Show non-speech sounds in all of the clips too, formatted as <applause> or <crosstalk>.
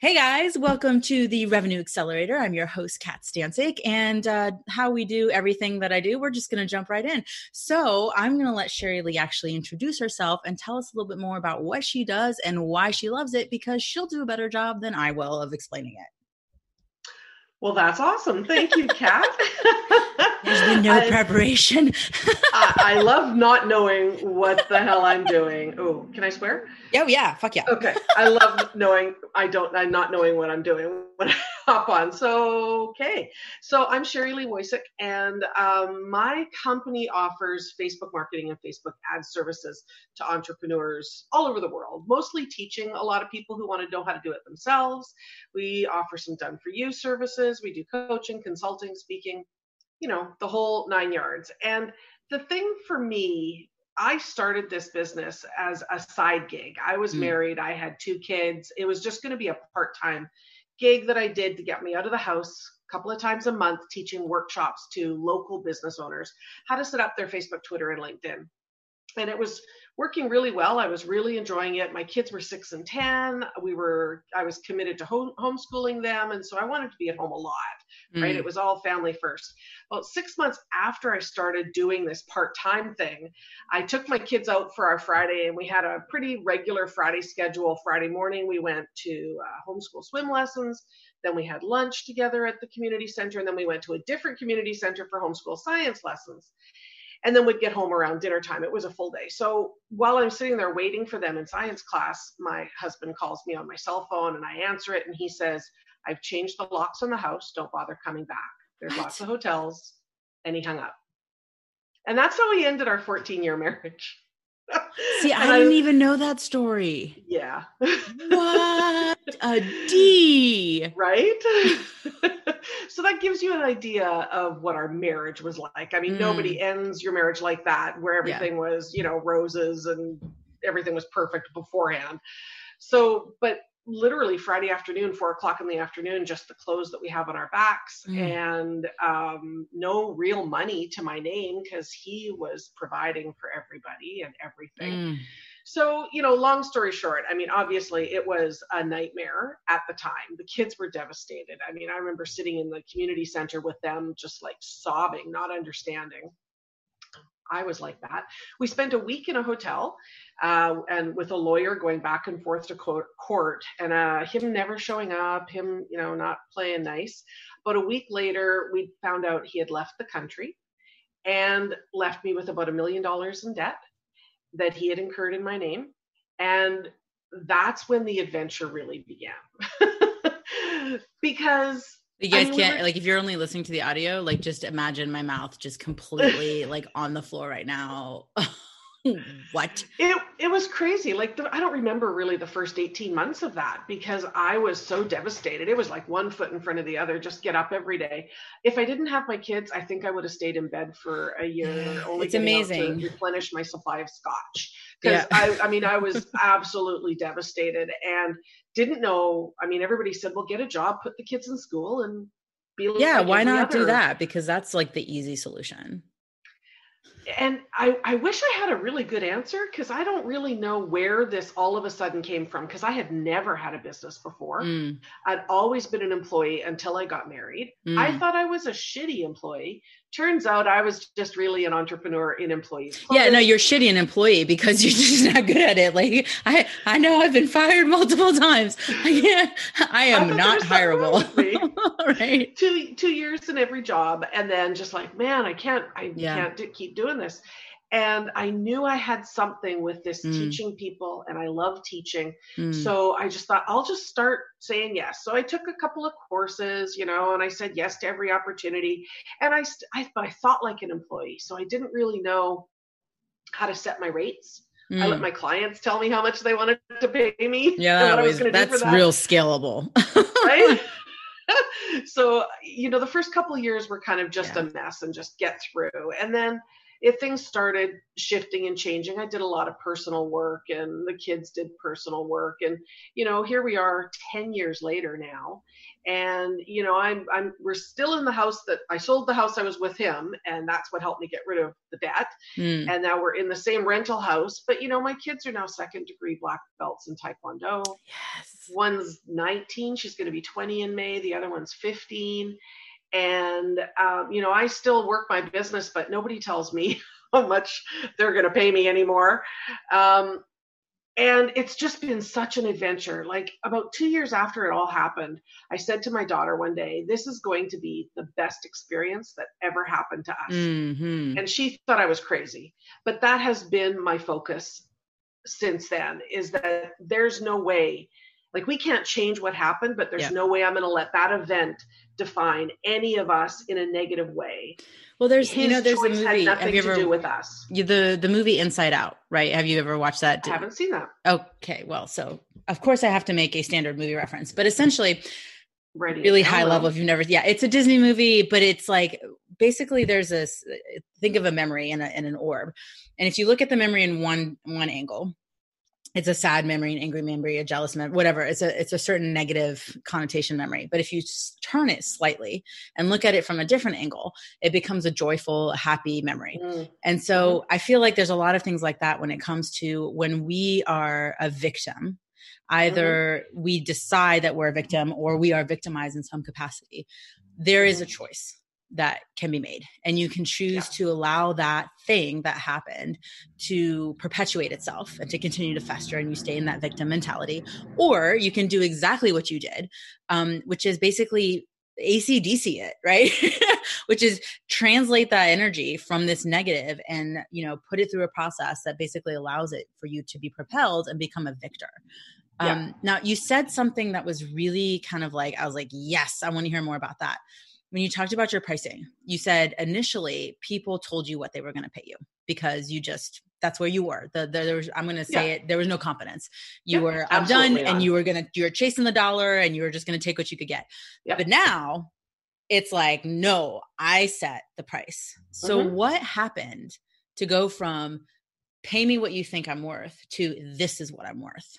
Hey guys, welcome to the Revenue Accelerator. I'm your host, Kat Stancic, and uh, how we do everything that I do, we're just going to jump right in. So I'm going to let Sherry Lee actually introduce herself and tell us a little bit more about what she does and why she loves it, because she'll do a better job than I will of explaining it. Well, that's awesome. Thank you, Kat. <laughs> There's been no I, preparation. <laughs> I, I, love not knowing what the hell I'm doing. Oh, can I swear? Oh yeah, fuck yeah. Okay. I love knowing I don't I'm not knowing what I'm doing when I <laughs> hop on. So okay. So I'm Sherry Lee Wojcik and um, my company offers Facebook marketing and Facebook ad services to entrepreneurs all over the world, mostly teaching a lot of people who want to know how to do it themselves. We offer some done for you services. We do coaching, consulting, speaking, you know, the whole nine yards. And the thing for me, I started this business as a side gig. I was mm. married, I had two kids. It was just going to be a part time gig that I did to get me out of the house a couple of times a month, teaching workshops to local business owners how to set up their Facebook, Twitter, and LinkedIn. And it was working really well. I was really enjoying it. My kids were six and 10. We were, I was committed to home, homeschooling them. And so I wanted to be at home a lot, mm. right? It was all family first. Well, six months after I started doing this part time thing, I took my kids out for our Friday and we had a pretty regular Friday schedule. Friday morning, we went to uh, homeschool swim lessons. Then we had lunch together at the community center. And then we went to a different community center for homeschool science lessons and then would get home around dinner time. It was a full day. So while I'm sitting there waiting for them in science class, my husband calls me on my cell phone and I answer it and he says, I've changed the locks on the house. Don't bother coming back. There's what? lots of hotels. And he hung up. And that's how we ended our 14 year marriage. See, I didn't even know that story. Yeah. what a <laughs> D. Right? <laughs> so that gives you an idea of what our marriage was like. I mean, mm. nobody ends your marriage like that, where everything yeah. was, you know, roses and everything was perfect beforehand. So, but literally Friday afternoon, four o'clock in the afternoon, just the clothes that we have on our backs, mm. and um, no real money to my name because he was providing for everybody and everything. Mm. So, you know, long story short, I mean, obviously it was a nightmare at the time. The kids were devastated. I mean, I remember sitting in the community center with them just like sobbing, not understanding. I was like that. We spent a week in a hotel uh, and with a lawyer going back and forth to court, and uh, him never showing up, him, you know, not playing nice. But a week later, we found out he had left the country and left me with about a million dollars in debt that he had incurred in my name. And that's when the adventure really began. <laughs> because you guys I mean, can't like if you're only listening to the audio, like just imagine my mouth just completely like on the floor right now. <laughs> <laughs> what? It it was crazy. Like the, I don't remember really the first 18 months of that because I was so devastated. It was like one foot in front of the other, just get up every day. If I didn't have my kids, I think I would have stayed in bed for a year only it's amazing. to replenish my supply of scotch. Because yeah. I I mean I was absolutely devastated and didn't know. I mean everybody said, "Well, get a job, put the kids in school and be Yeah, why not do that? Because that's like the easy solution and I, I wish I had a really good answer because I don't really know where this all of a sudden came from because I had never had a business before. Mm. I'd always been an employee until I got married. Mm. I thought I was a shitty employee turns out I was just really an entrepreneur in employees. Yeah, no, you're shitty an employee because you're <laughs> just not good at it. Like I, I know I've been fired multiple times. I, I am I not hireable. <laughs> right. Two two years in every job, and then just like, man, I can't, I yeah. can't do, keep doing this and I knew I had something with this mm. teaching people, and I love teaching. Mm. So I just thought I'll just start saying yes. So I took a couple of courses, you know, and I said yes to every opportunity. And I, I, but I thought like an employee, so I didn't really know how to set my rates. Mm. I let mm. my clients tell me how much they wanted to pay me. Yeah, that was, that's that. real scalable, <laughs> right? <laughs> so you know, the first couple years were kind of just yeah. a mess and just get through, and then if things started shifting and changing, I did a lot of personal work and the kids did personal work. And, you know, here we are 10 years later now. And, you know, I'm, I'm, we're still in the house that I sold the house I was with him. And that's what helped me get rid of the debt. Mm. And now we're in the same rental house. But, you know, my kids are now second degree black belts in Taekwondo. Yes. One's 19. She's going to be 20 in May. The other one's 15 and um, you know i still work my business but nobody tells me <laughs> how much they're going to pay me anymore. Um, and it's just been such an adventure. Like about two years after it all happened i said to my daughter one day this is going to be the best experience that ever happened to us. Mm-hmm. and she thought i was crazy. But that has been my focus since then is that there's no way like we can't change what happened but there's yeah. no way i'm going to let that event define any of us in a negative way. Well there's His you know there's a movie. Have you ever, to do with us. The the movie inside out right? Have you ever watched that? I haven't seen that. Okay well so of course i have to make a standard movie reference but essentially Ready really high level if you've never yeah it's a disney movie but it's like basically there's this think of a memory and, a, and an orb. And if you look at the memory in one one angle it's a sad memory, an angry memory, a jealous memory, whatever. It's a it's a certain negative connotation memory. But if you turn it slightly and look at it from a different angle, it becomes a joyful, happy memory. Mm. And so mm-hmm. I feel like there's a lot of things like that when it comes to when we are a victim. Either mm-hmm. we decide that we're a victim or we are victimized in some capacity. There is a mm-hmm. choice that can be made. And you can choose yeah. to allow that thing that happened to perpetuate itself and to continue to fester and you stay in that victim mentality. Or you can do exactly what you did um, which is basically acdc it right? <laughs> Which is translate that energy from this negative and you know put it through a process that basically allows it for you to be propelled and become a victor. Yeah. um, now you said something that was really kind of like i was like yes i want to hear more about that when you talked about your pricing, you said initially people told you what they were going to pay you because you just that's where you were. The, the there was I'm going to say yeah. it. There was no confidence. You yeah, were I'm done, not. and you were gonna you're chasing the dollar, and you were just going to take what you could get. Yeah. But now it's like no, I set the price. So mm-hmm. what happened to go from pay me what you think I'm worth to this is what I'm worth?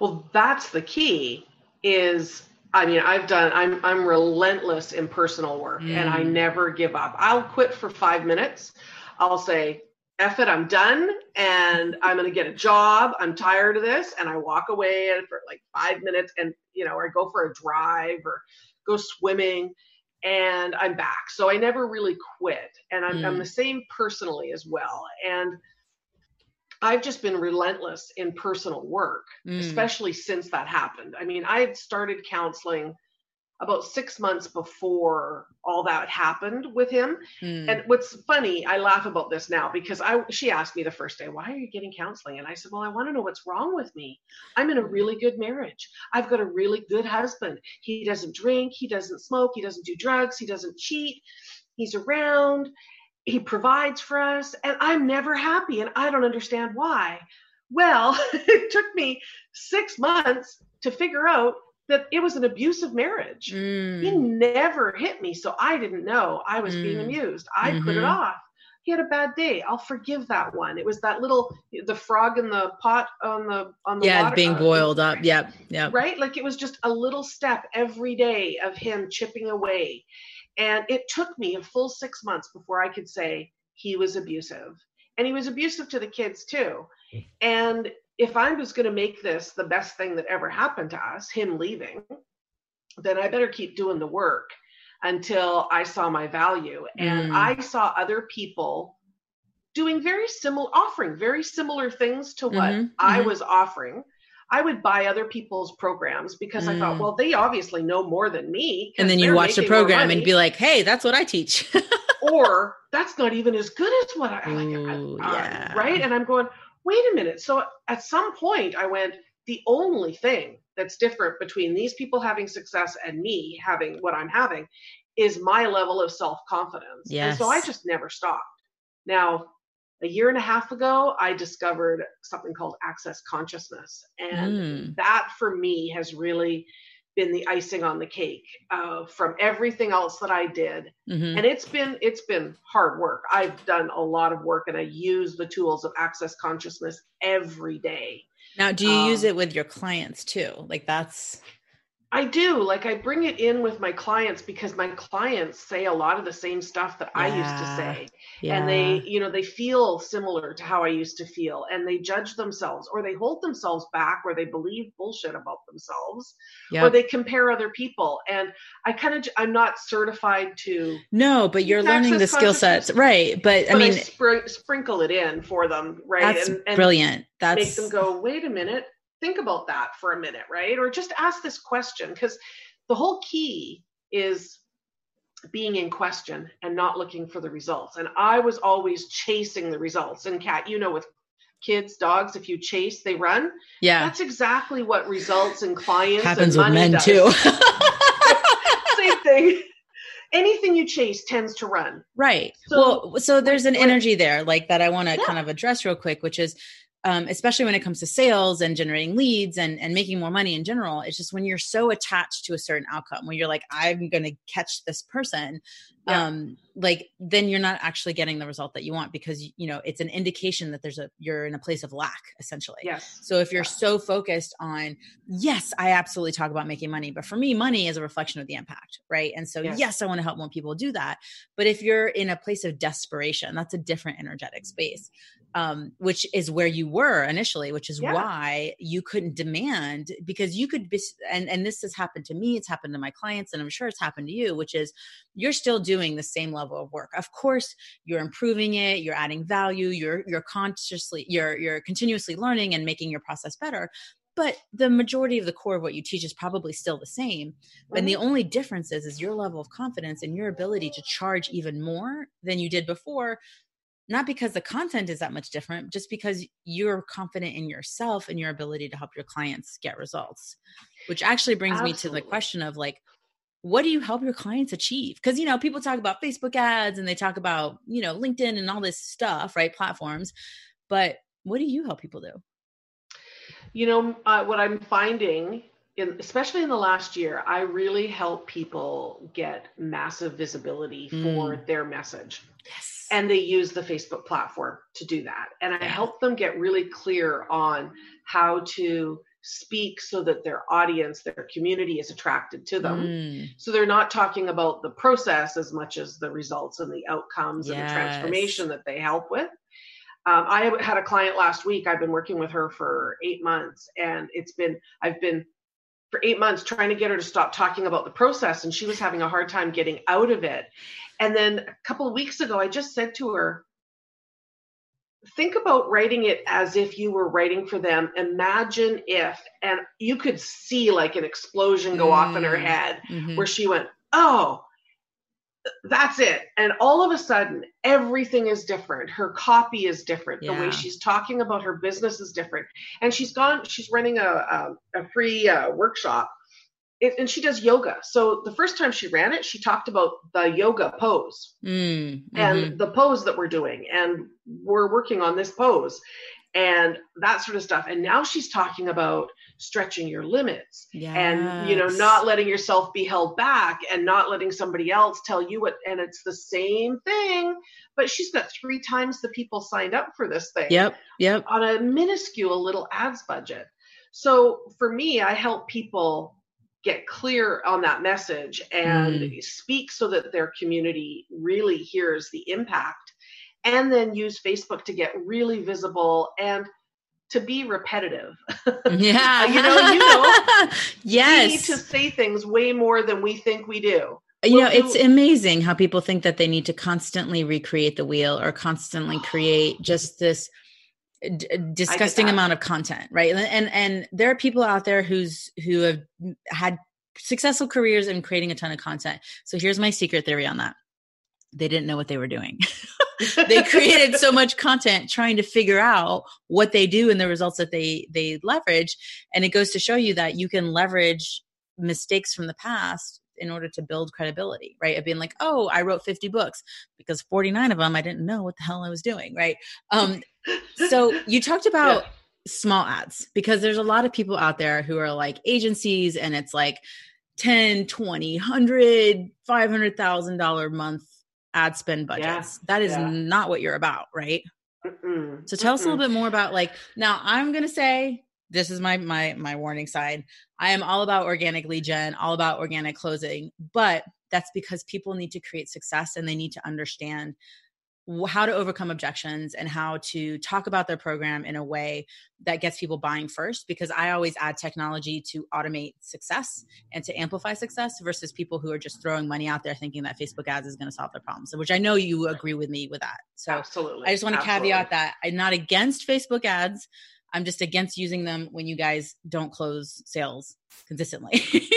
Well, that's the key. Is I mean, I've done. I'm I'm relentless in personal work, mm. and I mm. never give up. I'll quit for five minutes. I'll say, "Eff it, I'm done," and I'm going to get a job. I'm tired of this, and I walk away for like five minutes, and you know, or I go for a drive or go swimming, and I'm back. So I never really quit, and I'm, mm. I'm the same personally as well, and I've just been relentless in personal work, mm. especially since that happened. I mean, I had started counseling about six months before all that happened with him. Mm. And what's funny, I laugh about this now because I she asked me the first day, "Why are you getting counseling?" And I said, "Well, I want to know what's wrong with me. I'm in a really good marriage. I've got a really good husband. He doesn't drink, he doesn't smoke, he doesn't do drugs, he doesn't cheat. He's around he provides for us and i'm never happy and i don't understand why. Well <laughs> it took me six months to figure out that it was an abusive marriage. Mm. he never hit me so i didn't know. I was mm. being amused. I mm-hmm. put it off. He had a bad day. I'll forgive that one. It was that little the frog in the pot on the on the yeah water, being uh, boiled up. Yep yep. Right? Like it was just a little step every day of him chipping away and it took me a full six months before I could say he was abusive. And he was abusive to the kids too. And if I was going to make this the best thing that ever happened to us, him leaving, then I better keep doing the work until I saw my value. And mm. I saw other people doing very similar, offering very similar things to what mm-hmm. I mm-hmm. was offering I would buy other people's programs because mm. I thought, mm. well, they obviously know more than me. And then you watch the program and be like, hey, that's what I teach. <laughs> or that's not even as good as what I like. Ooh, I, yeah. right. And I'm going, wait a minute. So at some point, I went, the only thing that's different between these people having success and me having what I'm having is my level of self confidence. Yes. And so I just never stopped. Now, a year and a half ago, I discovered something called access consciousness. And mm. that for me has really been the icing on the cake uh, from everything else that I did. Mm-hmm. And it's been it's been hard work. I've done a lot of work and I use the tools of access consciousness every day. Now, do you um, use it with your clients too? Like that's I do. Like I bring it in with my clients because my clients say a lot of the same stuff that yeah. I used to say. Yeah. And they, you know, they feel similar to how I used to feel and they judge themselves or they hold themselves back or they believe bullshit about themselves yep. or they compare other people. And I kind of I'm not certified to No, but you're learning the skill sets. Right. But, but I mean I spr- sprinkle it in for them, right? That's and, and brilliant. That's make them go, "Wait a minute think about that for a minute, right? Or just ask this question because the whole key is being in question and not looking for the results. And I was always chasing the results. And Kat, you know, with kids, dogs, if you chase, they run. Yeah. That's exactly what results in clients. Happens with men does. too. <laughs> <laughs> Same thing. Anything you chase tends to run. Right. So, well, so there's an energy there like that I want to yeah. kind of address real quick, which is um, especially when it comes to sales and generating leads and, and making more money in general. It's just when you're so attached to a certain outcome, when you're like, I'm going to catch this person, yeah. um, like then you're not actually getting the result that you want because you know it's an indication that there's a you're in a place of lack essentially. Yes. So if you're so focused on, yes, I absolutely talk about making money, but for me, money is a reflection of the impact, right? And so yes, yes I want to help more people do that. But if you're in a place of desperation, that's a different energetic space um, which is where you were initially, which is yeah. why you couldn't demand because you could be, and, and this has happened to me, it's happened to my clients, and I'm sure it's happened to you, which is you're still doing the same level of work. Of course, you're improving it, you're adding value, you're, you're consciously, you're, you're continuously learning and making your process better but the majority of the core of what you teach is probably still the same mm-hmm. and the only difference is is your level of confidence and your ability to charge even more than you did before not because the content is that much different, just because you're confident in yourself and your ability to help your clients get results. Which actually brings Absolutely. me to the question of like, what do you help your clients achieve? Because, you know, people talk about Facebook ads and they talk about, you know, LinkedIn and all this stuff, right? Platforms. But what do you help people do? You know, uh, what I'm finding in, especially in the last year, I really help people get massive visibility mm. for their message. Yes and they use the Facebook platform to do that. And I help them get really clear on how to speak so that their audience, their community is attracted to them. Mm. So they're not talking about the process as much as the results and the outcomes yes. and the transformation that they help with. Um, I had a client last week. I've been working with her for eight months, and it's been, I've been for eight months trying to get her to stop talking about the process, and she was having a hard time getting out of it. And then a couple of weeks ago, I just said to her, think about writing it as if you were writing for them. Imagine if, and you could see like an explosion go mm. off in her mm, head mm-hmm. where she went, oh, that's it. And all of a sudden, everything is different. Her copy is different. Yeah. The way she's talking about her business is different. And she's gone, she's running a, a, a free uh, workshop it, and she does yoga. So the first time she ran it, she talked about the yoga pose mm, and mm-hmm. the pose that we're doing. And we're working on this pose and that sort of stuff. And now she's talking about stretching your limits yes. and, you know, not letting yourself be held back and not letting somebody else tell you what. And it's the same thing, but she's got three times the people signed up for this thing. Yep. Yep. On a minuscule little ads budget. So for me, I help people get clear on that message and mm. speak so that their community really hears the impact and then use facebook to get really visible and to be repetitive. <laughs> Yeah. Uh, you know you know <laughs> yes. we need to say things way more than we think we do. You know do- it's amazing how people think that they need to constantly recreate the wheel or constantly create <gasps> just this d- uh, disgusting amount of content right? And and there are people out there who's who have had successful careers in creating a ton of content. So here's my secret theory on that. They didn't know what they were doing <laughs> <laughs> they created so much content trying to figure out what they do and the results that they they leverage and it goes to show you that you can leverage mistakes from the past in order to build credibility, right? Of being like, oh, I wrote 50 books because 49 of them I didn't know what the hell I was doing, right? Um, <laughs> so you talked about small ads because there's a lot of people out there who are like agencies and it's like 10 20 100 500000 dollar month ad spend budgets yeah. that is yeah. not what you're about right Mm-mm. so tell Mm-mm. us a little bit more about like now i'm gonna say this is my my my warning side i am all about organic lead gen all about organic closing but that's because people need to create success and they need to understand how to overcome objections and how to talk about their program in a way that gets people buying first because i always add technology to automate success and to amplify success versus people who are just throwing money out there thinking that facebook ads is going to solve their problems which i know you agree with me with that. So absolutely. i just want to absolutely. caveat that i'm not against facebook ads i'm just against using them when you guys don't close sales consistently <laughs>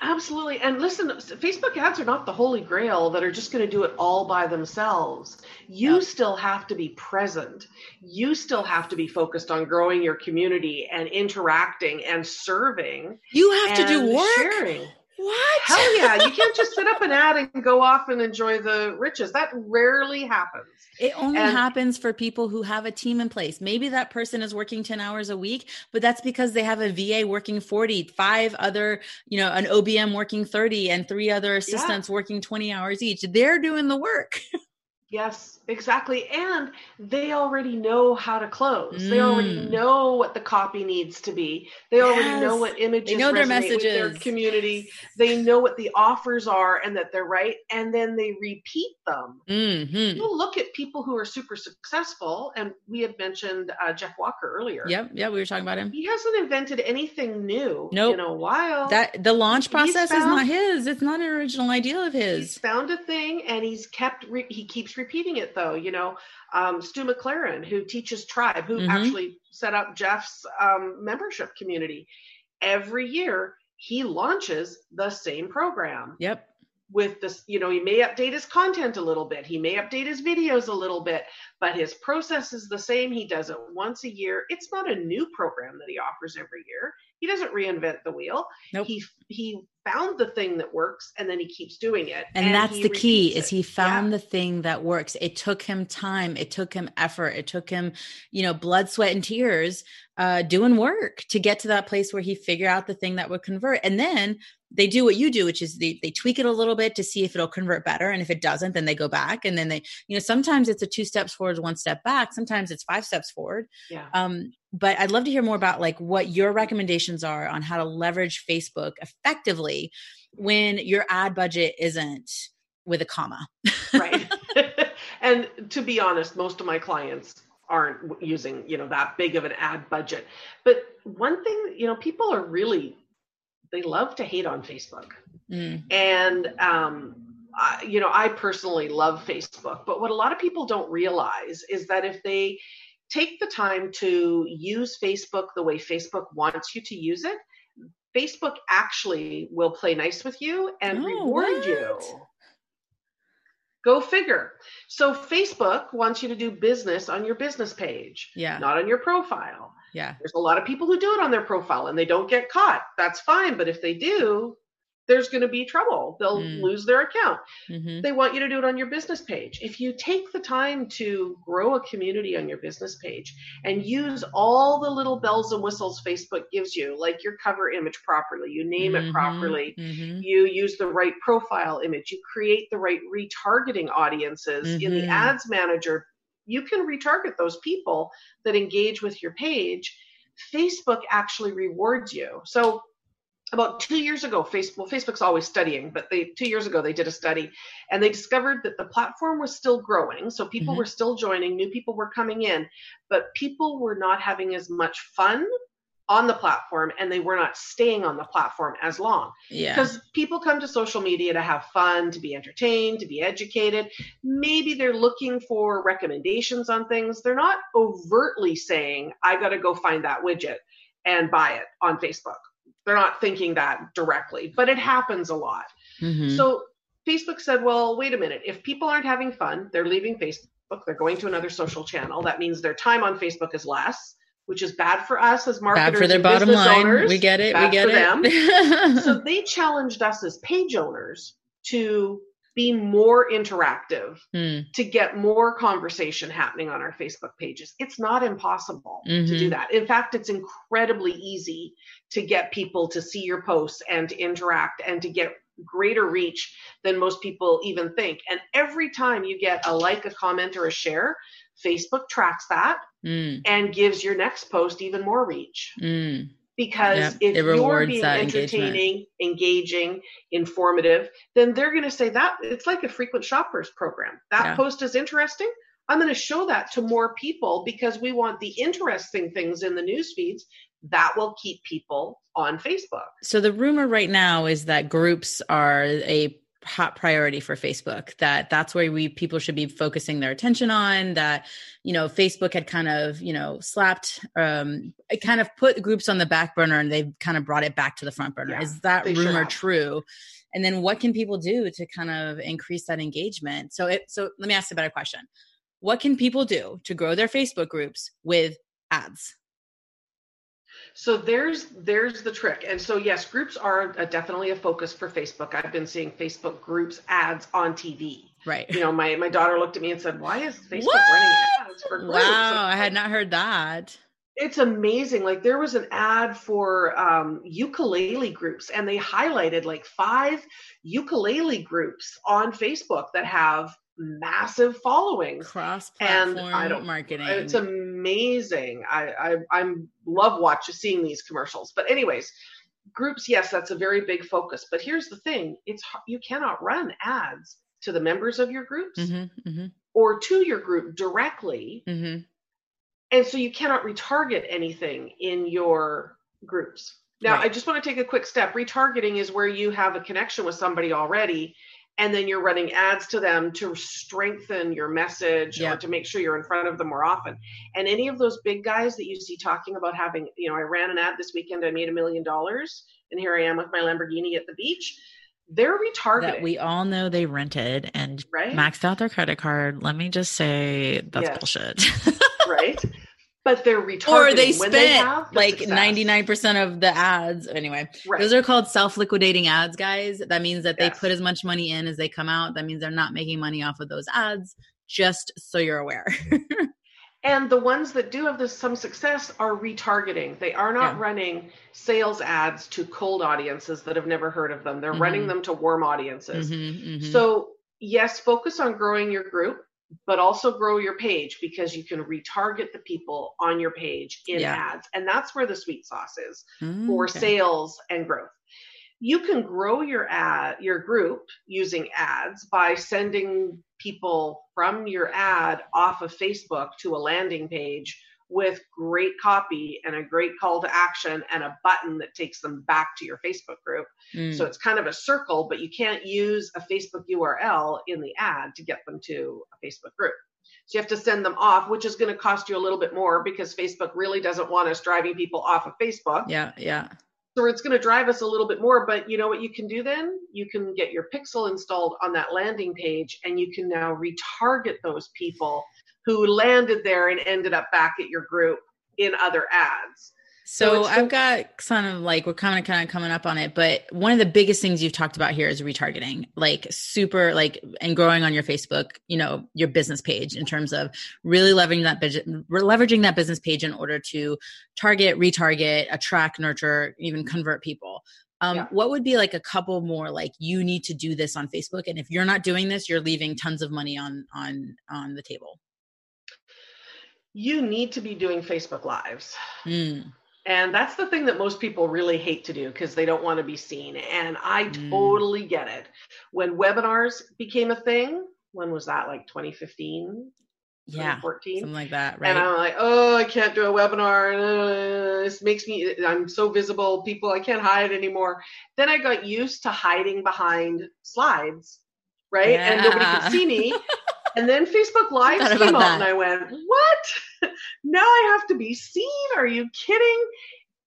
Absolutely. And listen, Facebook ads are not the holy grail that are just going to do it all by themselves. You still have to be present. You still have to be focused on growing your community and interacting and serving. You have to do work. Sharing. What? Hell yeah. You can't just set up an ad and go off and enjoy the riches. That rarely happens. It only and, happens for people who have a team in place. Maybe that person is working 10 hours a week, but that's because they have a VA working 40, five other, you know, an OBM working 30, and three other assistants yeah. working 20 hours each. They're doing the work. <laughs> Yes, exactly. And they already know how to close. Mm. They already mm. know what the copy needs to be. They yes. already know what images they know their messages. with their community. They know what the offers are and that they're right. And then they repeat them. Mm-hmm. You look at people who are super successful, and we had mentioned uh, Jeff Walker earlier. Yep, yeah, we were talking about him. He hasn't invented anything new nope. in a while. That the launch process found, is not his. It's not an original idea of his. He's found a thing, and he's kept. Re- he keeps repeating it though. You know, um, Stu McLaren, who teaches Tribe, who mm-hmm. actually set up Jeff's um, membership community. Every year, he launches the same program. Yep. With this, you know, he may update his content a little bit, he may update his videos a little bit, but his process is the same. He does it once a year. It's not a new program that he offers every year. He doesn't reinvent the wheel. Nope. He he found the thing that works and then he keeps doing it. And, and that's the key it. is he found yeah. the thing that works. It took him time, it took him effort, it took him, you know, blood, sweat and tears uh doing work to get to that place where he figured out the thing that would convert. And then they do what you do, which is they, they tweak it a little bit to see if it'll convert better. And if it doesn't, then they go back. And then they, you know, sometimes it's a two steps forward, one step back. Sometimes it's five steps forward. Yeah. Um, but I'd love to hear more about like what your recommendations are on how to leverage Facebook effectively when your ad budget isn't with a comma. right. <laughs> <laughs> and to be honest, most of my clients aren't using, you know, that big of an ad budget. But one thing, you know, people are really they love to hate on Facebook. Mm. And um You know, I personally love Facebook, but what a lot of people don't realize is that if they take the time to use Facebook the way Facebook wants you to use it, Facebook actually will play nice with you and oh, reward what? you. Go figure. So Facebook wants you to do business on your business page, yeah, not on your profile. Yeah. There's a lot of people who do it on their profile and they don't get caught. That's fine, but if they do, there's going to be trouble. They'll mm. lose their account. Mm-hmm. They want you to do it on your business page. If you take the time to grow a community on your business page and use all the little bells and whistles Facebook gives you, like your cover image properly, you name mm-hmm. it properly, mm-hmm. you use the right profile image, you create the right retargeting audiences in the mm-hmm. ads manager, you can retarget those people that engage with your page. Facebook actually rewards you. So about two years ago, Facebook, well, Facebook's always studying, but they two years ago they did a study and they discovered that the platform was still growing. So people mm-hmm. were still joining, new people were coming in, but people were not having as much fun on the platform and they were not staying on the platform as long. Yeah. Because people come to social media to have fun, to be entertained, to be educated. Maybe they're looking for recommendations on things. They're not overtly saying, I got to go find that widget and buy it on Facebook they're not thinking that directly, but it happens a lot. Mm-hmm. So Facebook said, well, wait a minute. If people aren't having fun, they're leaving Facebook, they're going to another social channel. That means their time on Facebook is less, which is bad for us as marketers. Bad for their bottom line. Owners, we get it. We get it. Them. <laughs> so they challenged us as page owners to be more interactive Mm, to get more conversation happening on our Facebook pages. It's not impossible to Mhm. do that. In fact, it's incredibly easy to get people to see your posts and to interact and to get greater reach than most people even think. And every time you get a like, a comment, or a share, Facebook tracks that mm, and gives your next post even more reach mm. Because Yep, if it you're being that engagement. entertaining, engaging, informative, then they're going to say that it's like a frequent shoppers program. That Yeah. post is interesting. I'm going to show that to more people because we want the interesting things in the news feeds that will keep people on Facebook. So the rumor right now is that groups are a hot priority for Facebook that that's where we people should be focusing their attention on that you know Facebook had kind of you know slapped um it kind of put groups on the back burner and they've kind of brought it back to the front burner. Yeah, is that sure rumor true? And then what can people do to kind of increase that engagement? So it so let me ask a better question. What can people do to grow their Facebook groups with ads So there's there's the trick. And so yes, groups are a, definitely a focus for Facebook. I've been seeing Facebook groups ads on TV. right You know, my my daughter looked at me and said, "Why is Facebook What? running ads for groups?" wow I had not heard that it's amazing like there was an ad for um, ukulele groups and they highlighted like five ukulele groups on facebook that have massive followings. Cross platform I don't- marketing. it's amazing. I i i'm love watching seeing these commercials. But anyways groups yes that's a very big focus. But here's the thing it's you cannot run ads to the members of your groups hmm hmm or to your group directly hmm and so you cannot retarget anything in your groups. Now Right. i just want to take a quick step. Retargeting is where you have a connection with somebody already and then you're running ads to them to strengthen your message Yeah. or to make sure you're in front of them more often and any of those big guys that you see talking about having you know i ran an ad this weekend i made a million dollars and here i am with my lamborghini at the beach they're retargeting that we all know they rented and right maxed out their credit card. Let me just say that's Yes. bullshit. <laughs> right but they're retargeting Or they spent have like ninety nine percent of the ads. Anyway, right. those are called self liquidating ads, guys. That means that they Yes. put as much money in as they come out. That means they're not making money off of those ads. Just so you're aware. <laughs> And the ones that do have this some success are retargeting. They are not Yeah. running sales ads to cold audiences that have never heard of them. They're running Mhm. them to warm audiences. Mhm, mhm. So, yes, focus on growing your group, but also grow your page because you can retarget the people on your page in Yeah. ads. And that's where the sweet sauce is Mm, for okay. sales and growth. You can grow your ad, your group using ads by sending people from your ad off of Facebook to a landing page with great copy and a great call to action and a button that takes them back to your Facebook group. Mm. So it's kind of a circle, but you can't use a Facebook URL in the ad to get them to a Facebook group. So you have to send them off, which is going to cost you a little bit more because Facebook really doesn't want us driving people off of Facebook. yeah, yeah. So it's going to drive us a little bit more, but you know what you can do then? You can get your pixel installed on that landing page and you can now retarget those people who landed there and ended up back at your group in other ads. So So I've got kind of like we're kind of kind of coming up on it, but one of the biggest things you've talked about here is retargeting, like super like and growing on your Facebook, you know, your business page in terms of really leveraging that budget, leveraging that business page in order to target, retarget, attract, nurture, even convert people. Um, Yeah. What would be like a couple more like you need to do this on Facebook, and if you're not doing this, you're leaving tons of money on on on the table. You need to be doing Facebook Lives. Mm, And that's the thing that most people really hate to do because they don't want to be seen. And I Mm. totally get it. When webinars became a thing, when was that? Like 2015, yeah, 2014? something like that, right? And I'm like, oh, I can't do a webinar. Uh, this makes me, I'm so visible. People, I can't hide anymore. Then I got used to hiding behind slides, right? And nobody could see me. <laughs> and then Facebook Live came out, and. I went, what? <laughs> now I have to be seen? Are you kidding?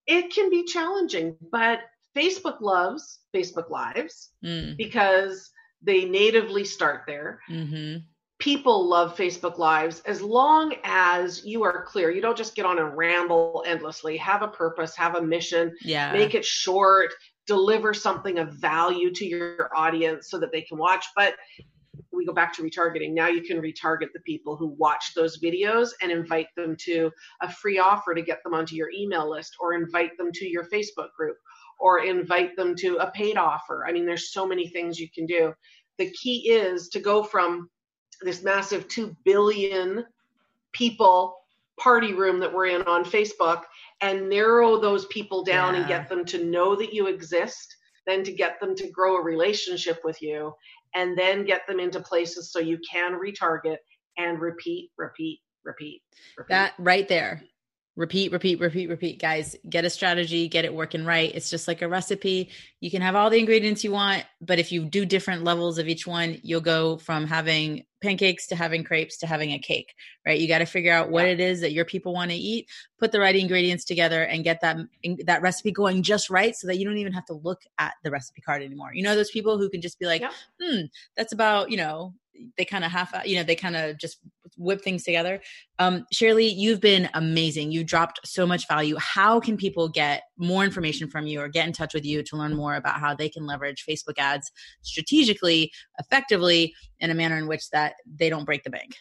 It can be challenging, but Facebook loves Facebook Lives Mm, because they natively start there hmm people love Facebook Lives as long as you are clear. You don't just get on and ramble endlessly. Have a purpose, have a mission, Yeah. make it short, deliver something of value to your audience so that they can watch. But we go back to retargeting. Now you can retarget the people who watch those videos and invite them to a free offer to get them onto your email list or invite them to your Facebook group or invite them to a paid offer. I mean, there's so many things you can do. The key is to go from this massive 2 billion people party room that we're in on Facebook and narrow those people down yeah. and get them to know that you exist, then to get them to grow a relationship with you, and then get them into places so you can retarget and repeat, repeat, repeat. repeat. That right there repeat repeat repeat repeat guys get a strategy get it working right it's just like a recipe you can have all the ingredients you want but if you do different levels of each one you'll go from having pancakes to having crepes to having a cake right you got to figure out what yeah. it is that your people want to eat put the right ingredients together and get that that recipe going just right so that you don't even have to look at the recipe card anymore you know those people who can just be like yeah. hmm that's about you know they kind of half you know they kind of just whip things together. Um Sherry Lee you've been amazing. You dropped so much value. How can people get more information from you or get in touch with you to learn more about how they can leverage facebook ads strategically effectively in a manner in which that they don't break the bank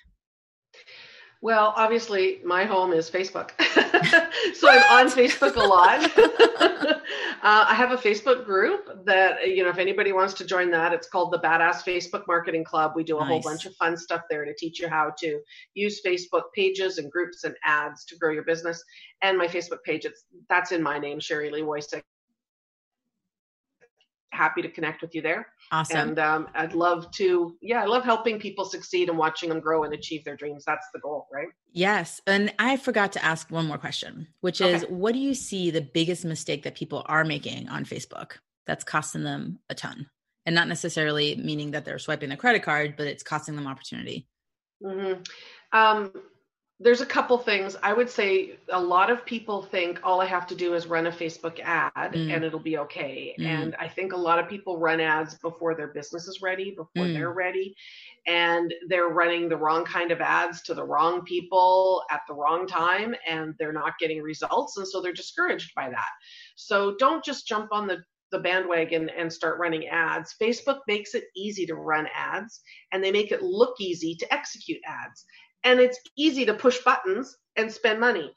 well, obviously, my home is Facebook. <laughs> so I'm on Facebook a lot. <laughs> uh, I have a Facebook group that, you know, if anybody wants to join that, it's called the Badass Facebook Marketing Club. We do a nice. whole bunch of fun stuff there to teach you how to use Facebook pages and groups and ads to grow your business. And my Facebook page, it's that's in my name, Sherry Lee happy to connect with you there. Awesome. And um, I'd love to, yeah, I love helping people succeed and watching them grow and achieve their dreams. That's the goal, right? Yes. And I forgot to ask one more question, which is okay. what do you see the biggest mistake that people are making on Facebook that's costing them a ton? And not necessarily meaning that they're swiping their credit card, but it's costing them opportunity. Mm-hmm. Um, there's a couple things i would say a lot of people think all i have to do is run a facebook ad mm. and it'll be okay mm. and i think a lot of people run ads before their business is ready before mm. they're ready and they're running the wrong kind of ads to the wrong people at the wrong time and they're not getting results and so they're discouraged by that so don't just jump on the the bandwagon and start running ads. Facebook makes it easy to run ads and they make it look easy to execute ads and it's easy to push buttons and spend money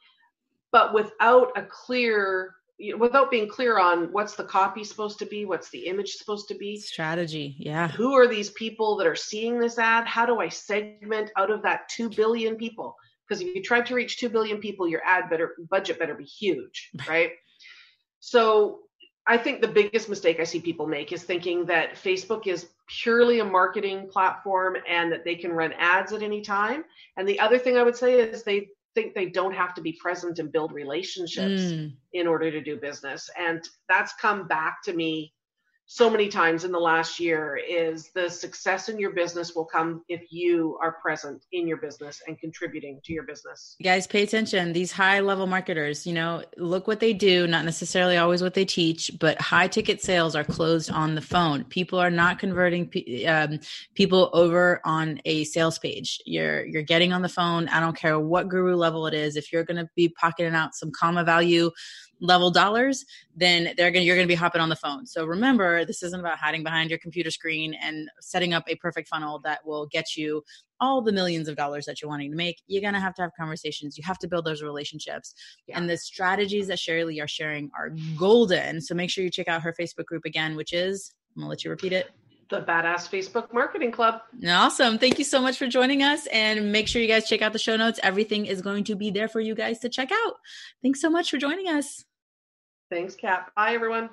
but without a clear without being clear on what's the copy supposed to be what's the image supposed to be. Strategy yeah. Who are these people that are seeing this ad? How do i segment out of that 2 billion people? Because if you try to reach 2 billion people your ad better budget better be huge <laughs> right? So I think the biggest mistake I see people make is thinking that Facebook is purely a marketing platform and that they can run ads at any time. And the other thing I would say is they think they don't have to be present and build relationships mm. in order to do business. And that's come back to me so many times in the last year is the success in your business will come if you are present in your business and contributing to your business. Guys pay attention. These high level marketers, you know, look what they do, not necessarily always what they teach, but high ticket sales are closed on the phone. People are not converting um, people over on a sales page. You're you're getting on the phone. I don't care what guru level it is. If you're going to be pocketing out some comma value level dollars, then they're gonna you're going to be hopping on the phone. So remember, this isn't about hiding behind your computer screen and setting up a perfect funnel that will get you all the millions of dollars that you're wanting to make. You're going to have to have conversations. You have to build those relationships. Yeah. And the strategies that Sherry Lee are sharing are golden. So make sure you check out her Facebook group again, which is I'm going to let you repeat it the Badass Facebook Marketing Club. Awesome. Thank you so much for joining us. And make sure you guys check out the show notes. Everything is going to be there for you guys to check out. Thanks so much for joining us. Thanks, Kat. Bye, everyone.